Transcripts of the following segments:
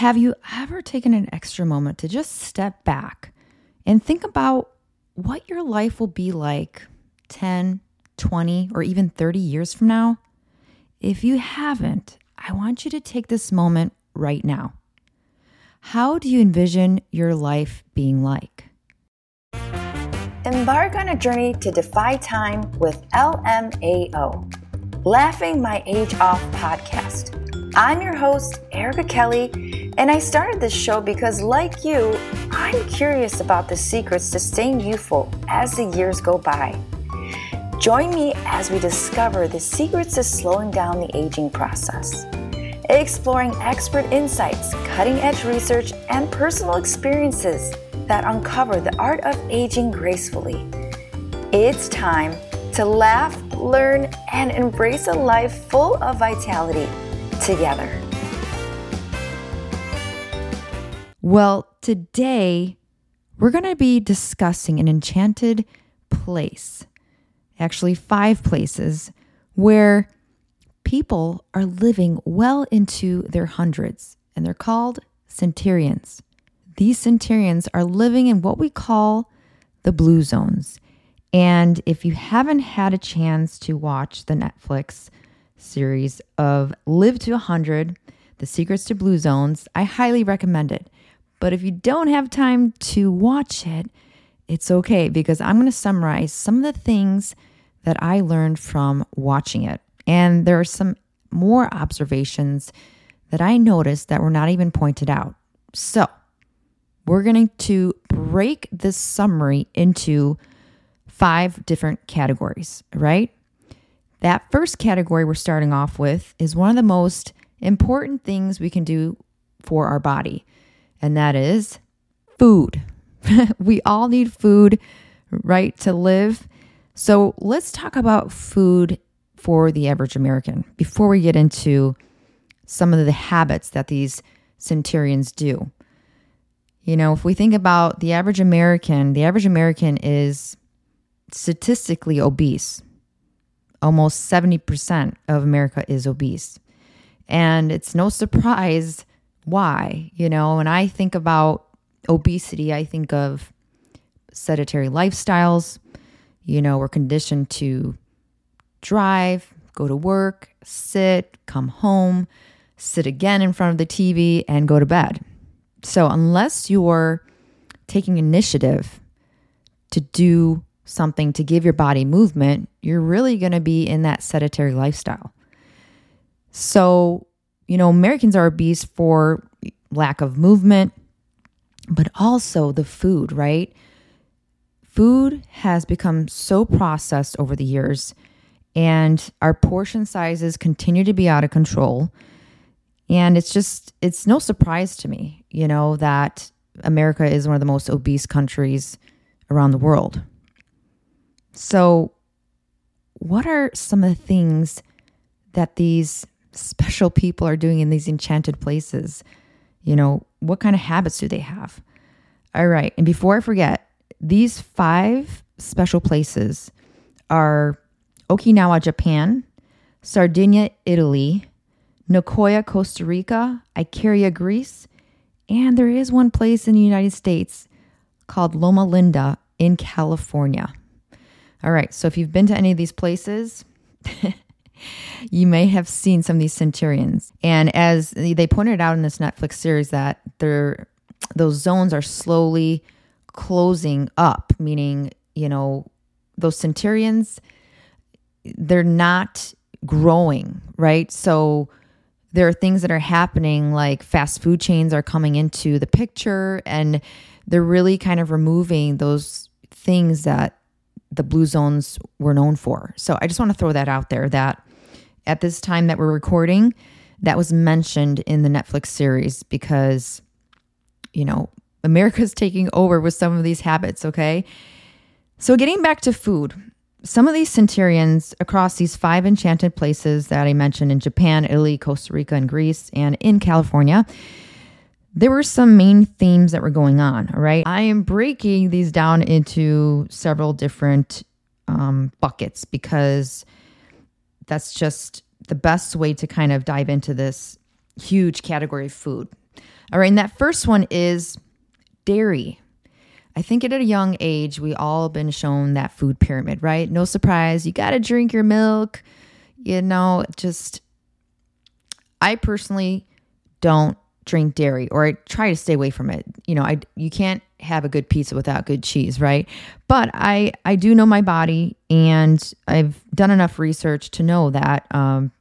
have you ever taken an extra moment to just step back and think about what your life will be like 10, 20, or even 30 years from now? If you haven't, I want you to take this moment right now. How do you envision your life being like? Embark on a journey to defy time with LMAO, Laughing My Age Off podcast. I'm your host, Erica Kelly, and I started this show because, like you, I'm curious about the secrets to staying youthful as the years go by. Join me as we discover the secrets to slowing down the aging process exploring expert insights, cutting edge research, and personal experiences that uncover the art of aging gracefully. It's time to laugh, learn, and embrace a life full of vitality together. Well, today we're going to be discussing an enchanted place, actually, five places where people are living well into their hundreds, and they're called centurions. These centurions are living in what we call the blue zones. And if you haven't had a chance to watch the Netflix series of Live to 100, The Secrets to Blue Zones, I highly recommend it. But if you don't have time to watch it, it's okay because I'm going to summarize some of the things that I learned from watching it. And there are some more observations that I noticed that were not even pointed out. So, we're going to break this summary into five different categories, right? That first category we're starting off with is one of the most important things we can do for our body, and that is food. we all need food, right, to live. So let's talk about food for the average American before we get into some of the habits that these centurions do. You know, if we think about the average American, the average American is statistically obese. Almost 70% of America is obese. And it's no surprise why, you know, when I think about obesity, I think of sedentary lifestyles. You know, we're conditioned to drive, go to work, sit, come home, sit again in front of the TV, and go to bed. So, unless you're taking initiative to do something to give your body movement, you're really going to be in that sedentary lifestyle. So, you know, Americans are obese for lack of movement, but also the food, right? Food has become so processed over the years and our portion sizes continue to be out of control. And it's just, it's no surprise to me, you know, that America is one of the most obese countries around the world. So, what are some of the things that these special people are doing in these enchanted places? You know, what kind of habits do they have? All right. And before I forget, these five special places are Okinawa, Japan, Sardinia, Italy, Nicoya, Costa Rica, Icaria, Greece, and there is one place in the United States called Loma Linda in California. All right, so if you've been to any of these places, you may have seen some of these centurions. And as they pointed out in this Netflix series, that they're, those zones are slowly closing up, meaning, you know, those centurions they're not growing, right? So there are things that are happening like fast food chains are coming into the picture and they're really kind of removing those things that the blue zones were known for. So I just want to throw that out there that at this time that we're recording, that was mentioned in the Netflix series because, you know, America's taking over with some of these habits, okay? So getting back to food, some of these centurions across these five enchanted places that I mentioned in Japan, Italy, Costa Rica, and Greece, and in California, there were some main themes that were going on. All right. I am breaking these down into several different um, buckets because that's just the best way to kind of dive into this huge category of food. All right, and that first one is dairy. I think at a young age, we all been shown that food pyramid, right? No surprise. You got to drink your milk. You know, just, I personally don't drink dairy or I try to stay away from it. You know, I, you can't have a good pizza without good cheese, right? But I, I do know my body and I've done enough research to know that um,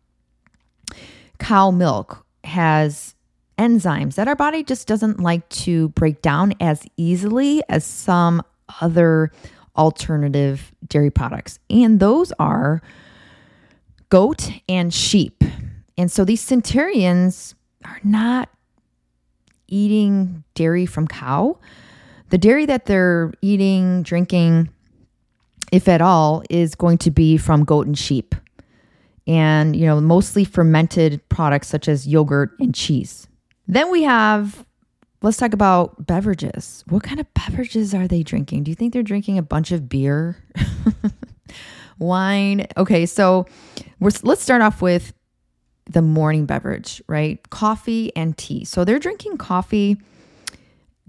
cow milk has enzymes that our body just doesn't like to break down as easily as some other alternative dairy products. And those are goat and sheep. And so these centurions are not eating dairy from cow. The dairy that they're eating, drinking, if at all, is going to be from goat and sheep. And, you know, mostly fermented products such as yogurt and cheese. Then we have, let's talk about beverages. What kind of beverages are they drinking? Do you think they're drinking a bunch of beer? Wine? Okay, so we're, let's start off with the morning beverage, right? Coffee and tea. So they're drinking coffee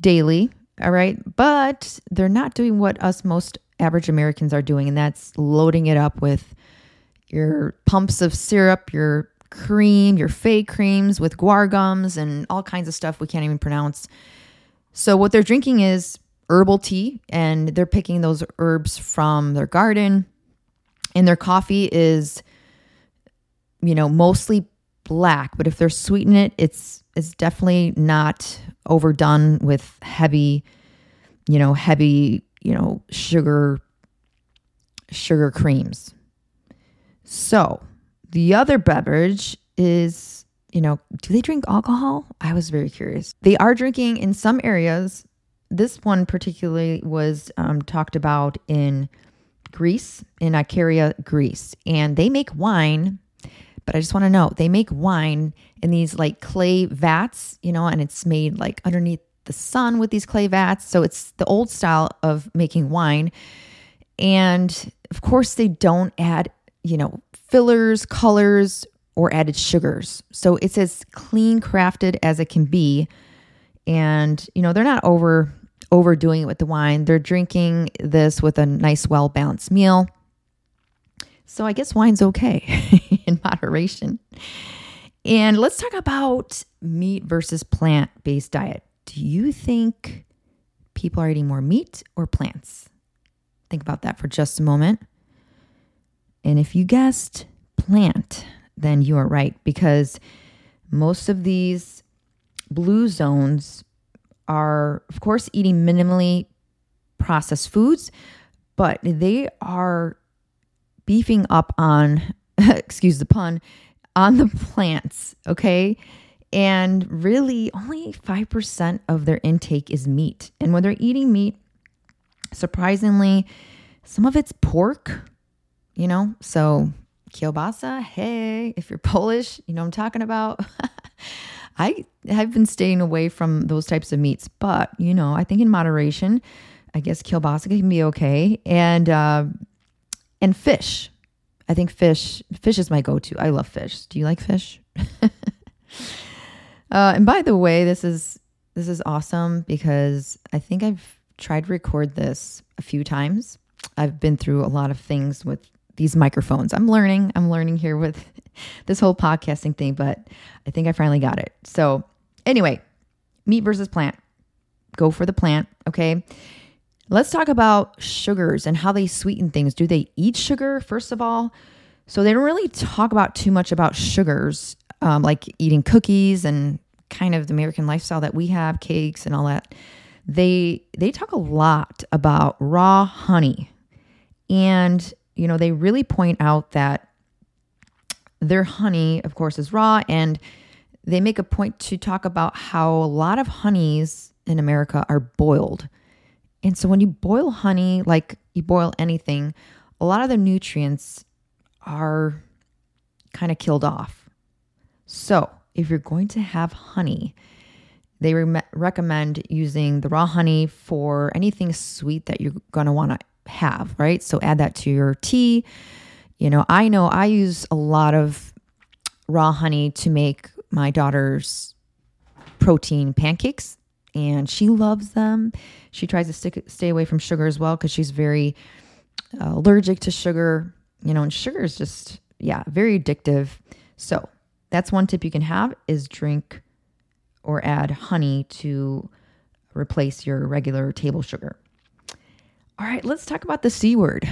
daily, all right? But they're not doing what us most average Americans are doing, and that's loading it up with your pumps of syrup, your cream, your fake creams with guar gums and all kinds of stuff we can't even pronounce. So, what they're drinking is herbal tea, and they're picking those herbs from their garden. And their coffee is, you know, mostly black, but if they're sweetening it, it's it's definitely not overdone with heavy, you know, heavy, you know, sugar sugar creams. So, the other beverage is, you know, do they drink alcohol? I was very curious. They are drinking in some areas. This one particularly was um, talked about in Greece, in Icaria, Greece, and they make wine. But I just want to know they make wine in these like clay vats, you know, and it's made like underneath the sun with these clay vats. So it's the old style of making wine. And of course, they don't add, you know, fillers, colors, or added sugars. So it's as clean crafted as it can be. And, you know, they're not over overdoing it with the wine. They're drinking this with a nice, well balanced meal. So I guess wine's okay in moderation. And let's talk about meat versus plant based diet. Do you think people are eating more meat or plants? Think about that for just a moment. And if you guessed plant, then you are right because most of these blue zones are, of course, eating minimally processed foods, but they are beefing up on, excuse the pun, on the plants, okay? And really, only 5% of their intake is meat. And when they're eating meat, surprisingly, some of it's pork, you know? So, kielbasa, hey, if you're Polish, you know I'm talking about. I have been staying away from those types of meats, but, you know, I think in moderation, I guess kielbasa can be okay. And, uh, and fish. I think fish, fish is my go-to. I love fish. Do you like fish? uh, and by the way, this is, this is awesome because I think I've tried to record this a few times. I've been through a lot of things with these microphones. I'm learning. I'm learning here with this whole podcasting thing, but I think I finally got it. So, anyway, meat versus plant. Go for the plant, okay? Let's talk about sugars and how they sweeten things. Do they eat sugar, first of all? So, they don't really talk about too much about sugars, um, like eating cookies and kind of the American lifestyle that we have, cakes and all that. They they talk a lot about raw honey. And you know, they really point out that their honey, of course, is raw, and they make a point to talk about how a lot of honeys in America are boiled. And so when you boil honey, like you boil anything, a lot of the nutrients are kind of killed off. So if you're going to have honey, they re- recommend using the raw honey for anything sweet that you're going to want to have, right? So add that to your tea. You know, I know I use a lot of raw honey to make my daughter's protein pancakes, and she loves them. She tries to stick, stay away from sugar as well because she's very uh, allergic to sugar. You know, and sugar is just yeah very addictive. So that's one tip you can have is drink or add honey to replace your regular table sugar. All right, let's talk about the C word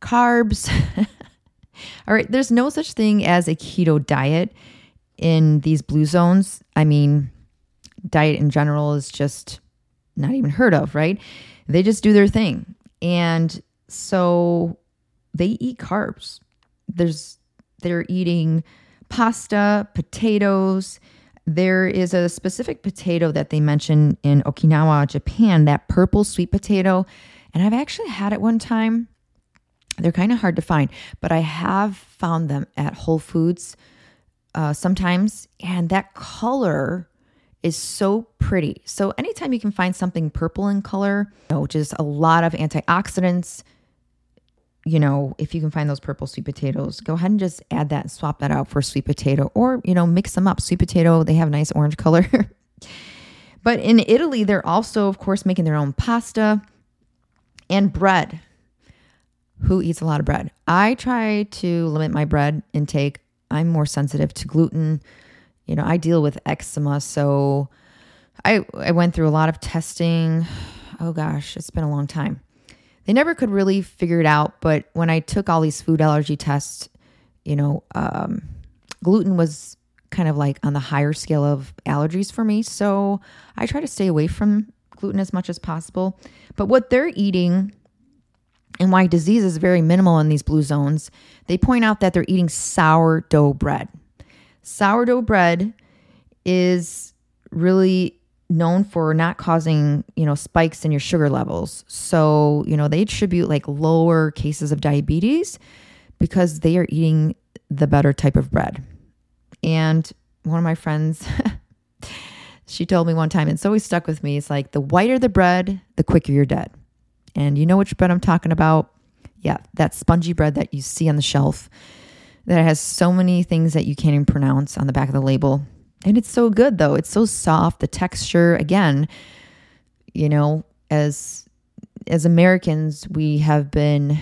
carbs. All right, there's no such thing as a keto diet in these blue zones. I mean, diet in general is just not even heard of, right? They just do their thing. And so they eat carbs. There's they're eating pasta, potatoes. There is a specific potato that they mention in Okinawa, Japan, that purple sweet potato. And I've actually had it one time. They're kind of hard to find, but I have found them at Whole Foods uh, sometimes. And that color is so pretty. So anytime you can find something purple in color, you know, which is a lot of antioxidants, you know, if you can find those purple sweet potatoes, go ahead and just add that and swap that out for sweet potato or, you know, mix them up. Sweet potato, they have nice orange color. but in Italy, they're also, of course, making their own pasta and bread. Who eats a lot of bread? I try to limit my bread intake. I'm more sensitive to gluten. You know, I deal with eczema, so I I went through a lot of testing. Oh gosh, it's been a long time. They never could really figure it out, but when I took all these food allergy tests, you know, um, gluten was kind of like on the higher scale of allergies for me. So I try to stay away from gluten as much as possible. But what they're eating and why disease is very minimal in these blue zones, they point out that they're eating sourdough bread. Sourdough bread is really known for not causing, you know, spikes in your sugar levels. So, you know, they attribute like lower cases of diabetes because they are eating the better type of bread. And one of my friends she told me one time, and it's always stuck with me. It's like the whiter the bread, the quicker you're dead. And you know which bread I'm talking about? Yeah, that spongy bread that you see on the shelf that has so many things that you can't even pronounce on the back of the label. And it's so good though. It's so soft. The texture, again, you know, as as Americans, we have been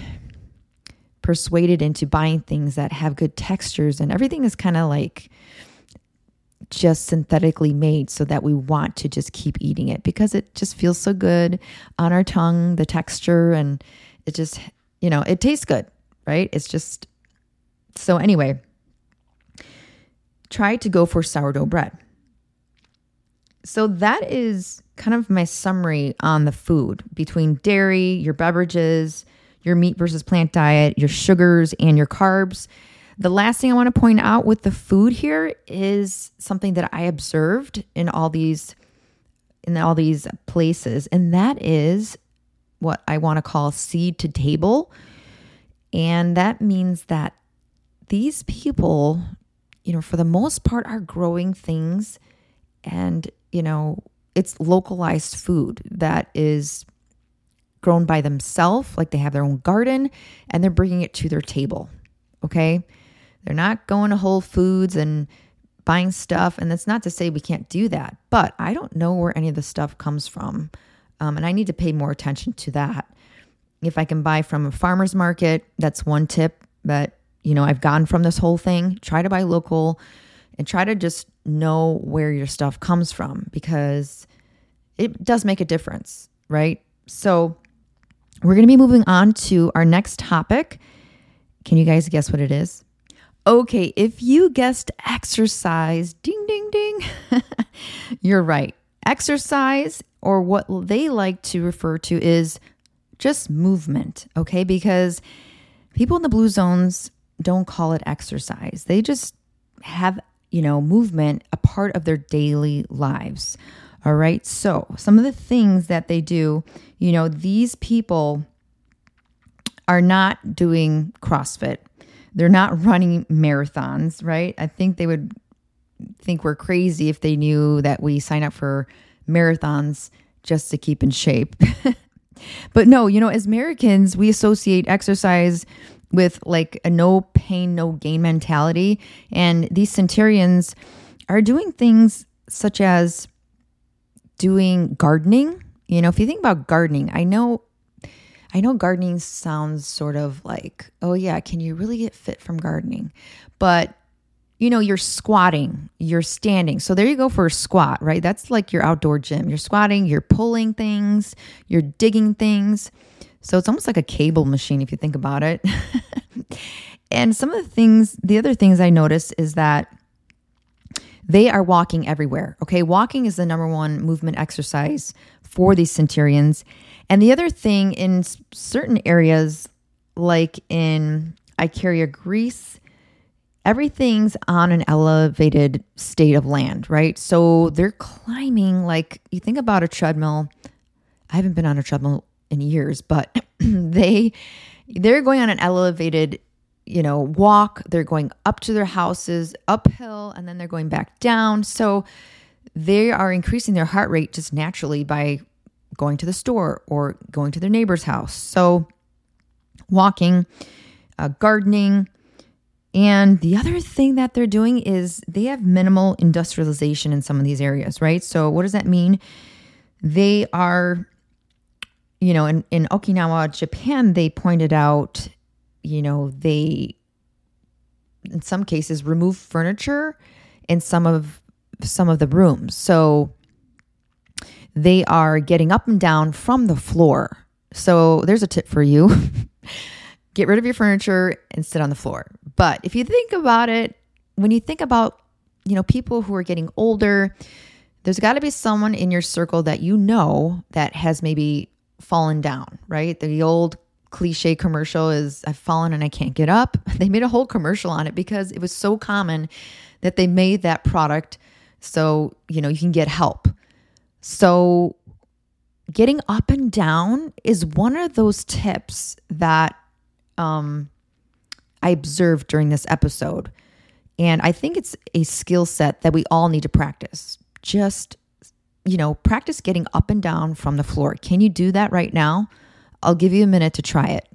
persuaded into buying things that have good textures and everything is kind of like just synthetically made so that we want to just keep eating it because it just feels so good on our tongue, the texture, and it just, you know, it tastes good, right? It's just so, anyway, try to go for sourdough bread. So, that is kind of my summary on the food between dairy, your beverages, your meat versus plant diet, your sugars, and your carbs. The last thing I want to point out with the food here is something that I observed in all these in all these places and that is what I want to call seed to table. And that means that these people, you know, for the most part are growing things and, you know, it's localized food that is grown by themselves, like they have their own garden and they're bringing it to their table. Okay? They're not going to Whole Foods and buying stuff. And that's not to say we can't do that, but I don't know where any of the stuff comes from. Um, and I need to pay more attention to that. If I can buy from a farmer's market, that's one tip that, you know, I've gone from this whole thing. Try to buy local and try to just know where your stuff comes from because it does make a difference, right? So, we're going to be moving on to our next topic. Can you guys guess what it is? Okay, if you guessed exercise, ding, ding, ding, you're right. Exercise, or what they like to refer to, is just movement, okay? Because people in the blue zones don't call it exercise. They just have, you know, movement a part of their daily lives. All right. So, some of the things that they do, you know, these people are not doing CrossFit they're not running marathons, right? I think they would think we're crazy if they knew that we sign up for marathons just to keep in shape. but no, you know, as Americans, we associate exercise with like a no pain, no gain mentality. And these centurions are doing things such as doing gardening. You know, if you think about gardening, I know I know gardening sounds sort of like, oh yeah, can you really get fit from gardening? But you know, you're squatting, you're standing. So there you go for a squat, right? That's like your outdoor gym. You're squatting, you're pulling things, you're digging things. So it's almost like a cable machine if you think about it. and some of the things, the other things I noticed is that they are walking everywhere. Okay. Walking is the number one movement exercise for these centurions. And the other thing in certain areas, like in Icaria, Greece, everything's on an elevated state of land, right? So they're climbing like you think about a treadmill. I haven't been on a treadmill in years, but they they're going on an elevated, you know, walk. They're going up to their houses, uphill, and then they're going back down. So they are increasing their heart rate just naturally by going to the store or going to their neighbor's house. So walking, uh, gardening, and the other thing that they're doing is they have minimal industrialization in some of these areas, right? So, what does that mean? They are, you know, in, in Okinawa, Japan, they pointed out, you know, they, in some cases, remove furniture in some of some of the rooms. So they are getting up and down from the floor. So there's a tip for you. Get rid of your furniture and sit on the floor. But if you think about it, when you think about, you know, people who are getting older, there's got to be someone in your circle that you know that has maybe fallen down, right? The old cliche commercial is I've fallen and I can't get up. They made a whole commercial on it because it was so common that they made that product so, you know, you can get help. So, getting up and down is one of those tips that um I observed during this episode. And I think it's a skill set that we all need to practice. Just, you know, practice getting up and down from the floor. Can you do that right now? I'll give you a minute to try it.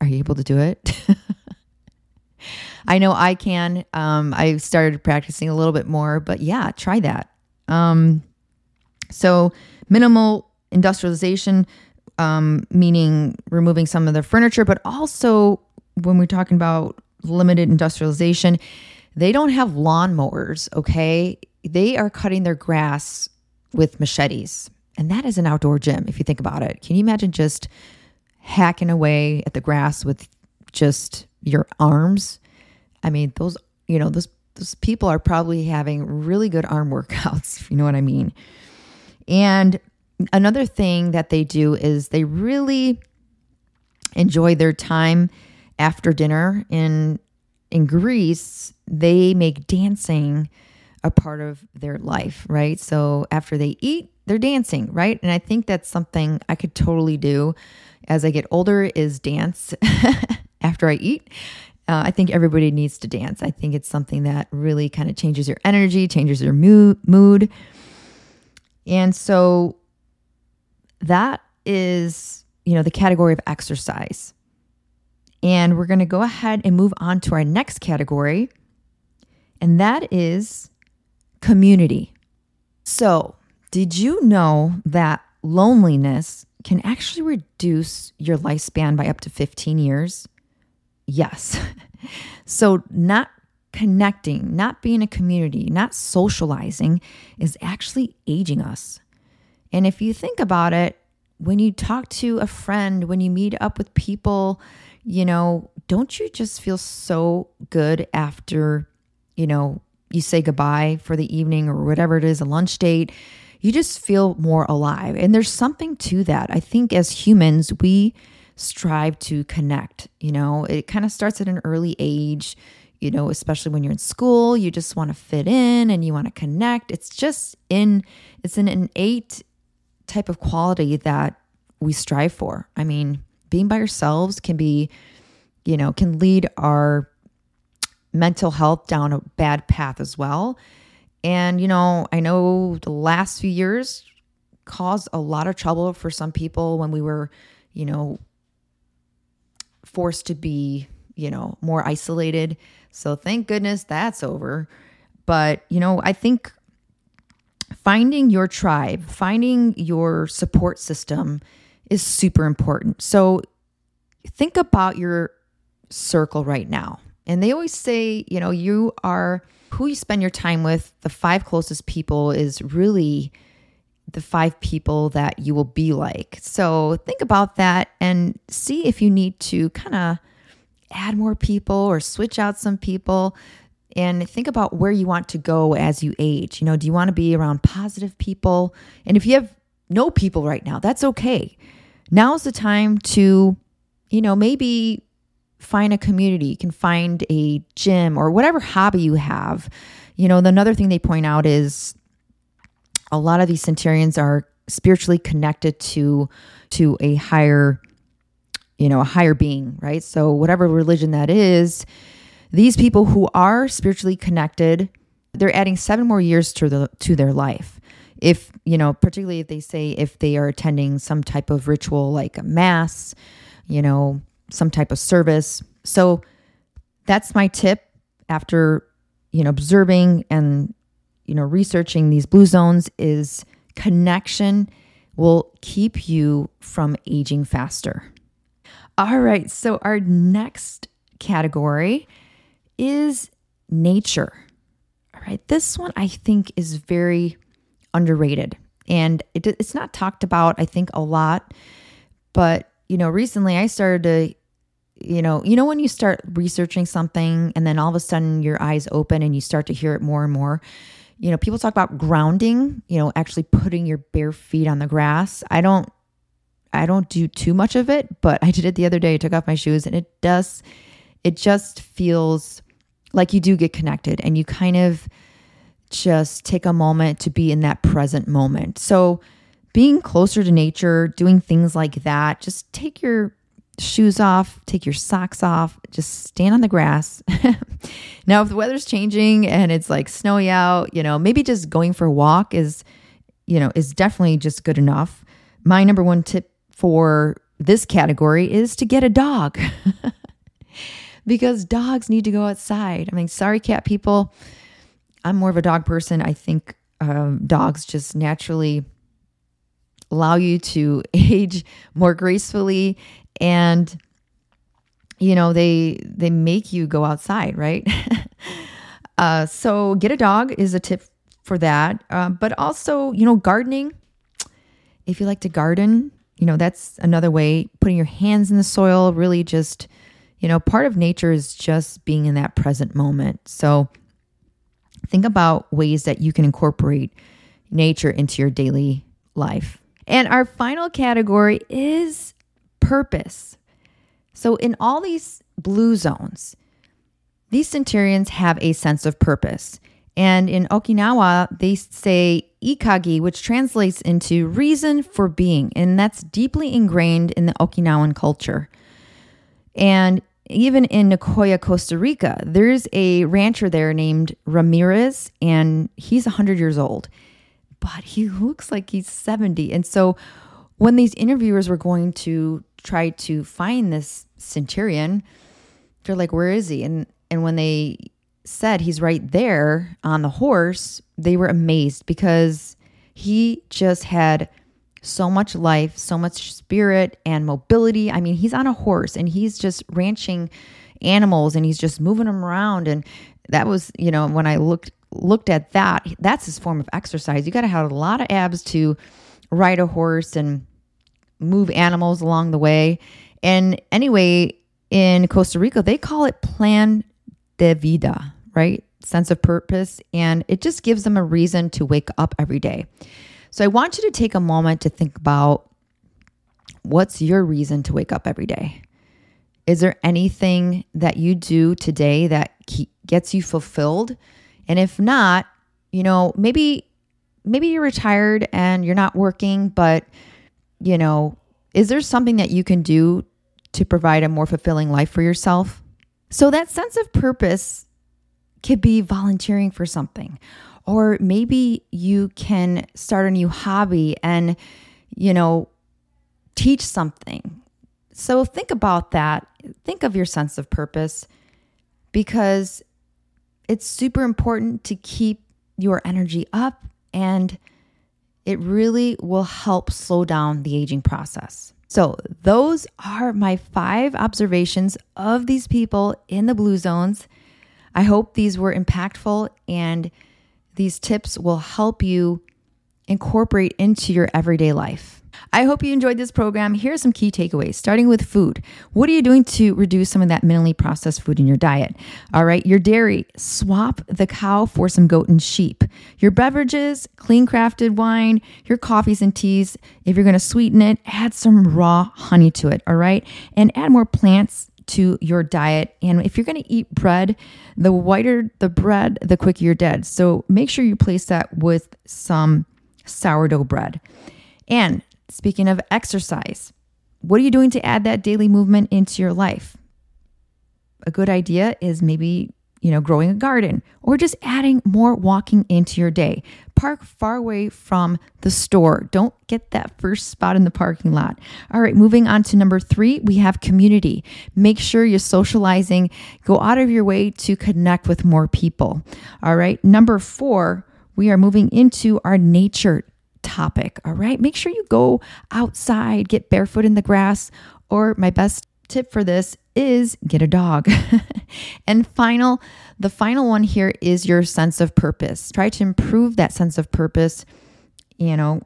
Are you able to do it? I know I can. Um, I started practicing a little bit more, but yeah, try that. Um, so, minimal industrialization, um, meaning removing some of the furniture, but also when we're talking about limited industrialization, they don't have lawnmowers, okay? They are cutting their grass with machetes. And that is an outdoor gym, if you think about it. Can you imagine just hacking away at the grass with just your arms? I mean, those, you know, those, those people are probably having really good arm workouts, if you know what I mean. And another thing that they do is they really enjoy their time after dinner in in Greece, they make dancing a part of their life, right? So after they eat, they're dancing, right? And I think that's something I could totally do as I get older is dance after I eat. Uh, I think everybody needs to dance. I think it's something that really kind of changes your energy, changes your mood. And so that is, you know, the category of exercise. And we're going to go ahead and move on to our next category, and that is community. So, did you know that loneliness can actually reduce your lifespan by up to 15 years? Yes. so, not connecting, not being a community, not socializing is actually aging us. And if you think about it, when you talk to a friend, when you meet up with people, you know, don't you just feel so good after, you know, you say goodbye for the evening or whatever it is, a lunch date? You just feel more alive. And there's something to that. I think as humans, we strive to connect. You know, it kind of starts at an early age, you know, especially when you're in school, you just want to fit in and you want to connect. It's just in, it's an innate type of quality that we strive for. I mean, being by ourselves can be, you know, can lead our mental health down a bad path as well. And, you know, I know the last few years caused a lot of trouble for some people when we were, you know, forced to be, you know, more isolated. So thank goodness that's over. But, you know, I think finding your tribe, finding your support system is super important. So think about your circle right now. And they always say, you know, you are who you spend your time with, the five closest people is really the five people that you will be like. So think about that and see if you need to kind of add more people or switch out some people and think about where you want to go as you age. You know, do you want to be around positive people? And if you have no people right now, that's okay. Now's the time to, you know, maybe find a community. You can find a gym or whatever hobby you have. You know, another thing they point out is a lot of these centurions are spiritually connected to to a higher you know a higher being right so whatever religion that is these people who are spiritually connected they're adding seven more years to the to their life if you know particularly if they say if they are attending some type of ritual like a mass you know some type of service so that's my tip after you know observing and you know, researching these blue zones is connection will keep you from aging faster. All right, so our next category is nature. All right, this one I think is very underrated and it, it's not talked about, I think, a lot. But, you know, recently I started to you know, you know when you start researching something and then all of a sudden your eyes open and you start to hear it more and more you know, people talk about grounding, you know, actually putting your bare feet on the grass. I don't I don't do too much of it, but I did it the other day. I took off my shoes and it does it just feels like you do get connected and you kind of just take a moment to be in that present moment. So being closer to nature, doing things like that, just take your shoes off, take your socks off, just stand on the grass. now, if the weather's changing and it's like snowy out, you know, maybe just going for a walk is, you know, is definitely just good enough. My number one tip for this category is to get a dog because dogs need to go outside. I mean, sorry, cat people. I'm more of a dog person. I think um, dogs just naturally allow you to age more gracefully and you know they they make you go outside right? Uh, so get a dog is a tip for that. Uh, but also you know gardening if you like to garden you know that's another way. Putting your hands in the soil really just you know part of nature is just being in that present moment. So think about ways that you can incorporate nature into your daily life and our final category is purpose. So, in all these blue zones, these centurions have a sense of purpose. And in Okinawa, they say ikagi, which translates into reason for being. And that's deeply ingrained in the Okinawan culture. And even in Nicoya, Costa Rica, there's a rancher there named Ramirez, and he's 100 years old, but he looks like he's 70. And so when these interviewers were going to try to find this centurion, they're like, "Where is he?" And and when they said he's right there on the horse, they were amazed because he just had so much life, so much spirit and mobility. I mean, he's on a horse and he's just ranching animals and he's just moving them around and that was, you know, when I looked looked at that, that's his form of exercise. You got to have a lot of abs to ride a horse and move animals along the way. And anyway, in Costa Rica, they call it plan de vida, right? Sense of purpose. And it just gives them a reason to wake up every day. So I want you to take a moment to think about what's your reason to wake up every day? Is there anything that you do today that gets you fulfilled? And if not, you know, maybe maybe you're retired and you're not working, but you know, is there something that you can do to provide a more fulfilling life for yourself? So that sense of purpose could be volunteering for something. Or maybe you can start a new hobby and, you know, teach something. So think about that. Think of your sense of purpose because it's super important to keep your energy up and it really will help slow down the aging process. So, those are my five observations of these people in the blue zones. I hope these were impactful and these tips will help you incorporate into your everyday life. I hope you enjoyed this program. Here are some key takeaways, starting with food. What are you doing to reduce some of that minimally processed food in your diet? All right, your dairy, swap the cow for some goat and sheep. Your beverages, clean crafted wine, your coffees and teas. If you're going to sweeten it, add some raw honey to it. All right, and add more plants to your diet. And if you're going to eat bread, the whiter the bread, the quicker you're dead. So make sure you place that with some sourdough bread. And Speaking of exercise, what are you doing to add that daily movement into your life? A good idea is maybe, you know, growing a garden or just adding more walking into your day. Park far away from the store. Don't get that first spot in the parking lot. All right, moving on to number three, we have community. Make sure you're socializing. Go out of your way to connect with more people. All right, number four, we are moving into our nature topic. All right. Make sure you go outside, get barefoot in the grass, or my best tip for this is get a dog. and final, the final one here is your sense of purpose. Try to improve that sense of purpose, you know,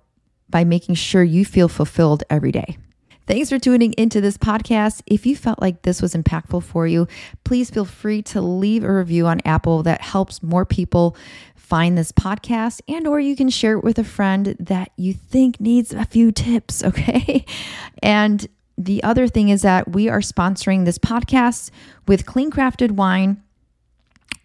by making sure you feel fulfilled every day. Thanks for tuning into this podcast. If you felt like this was impactful for you, please feel free to leave a review on Apple that helps more people find this podcast and or you can share it with a friend that you think needs a few tips, okay? And the other thing is that we are sponsoring this podcast with Clean Crafted Wine.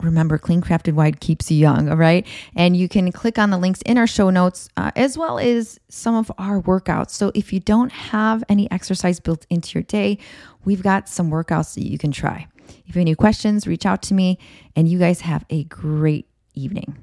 Remember, Clean Crafted Wine keeps you young, all right? And you can click on the links in our show notes uh, as well as some of our workouts. So if you don't have any exercise built into your day, we've got some workouts that you can try. If you have any questions, reach out to me, and you guys have a great evening.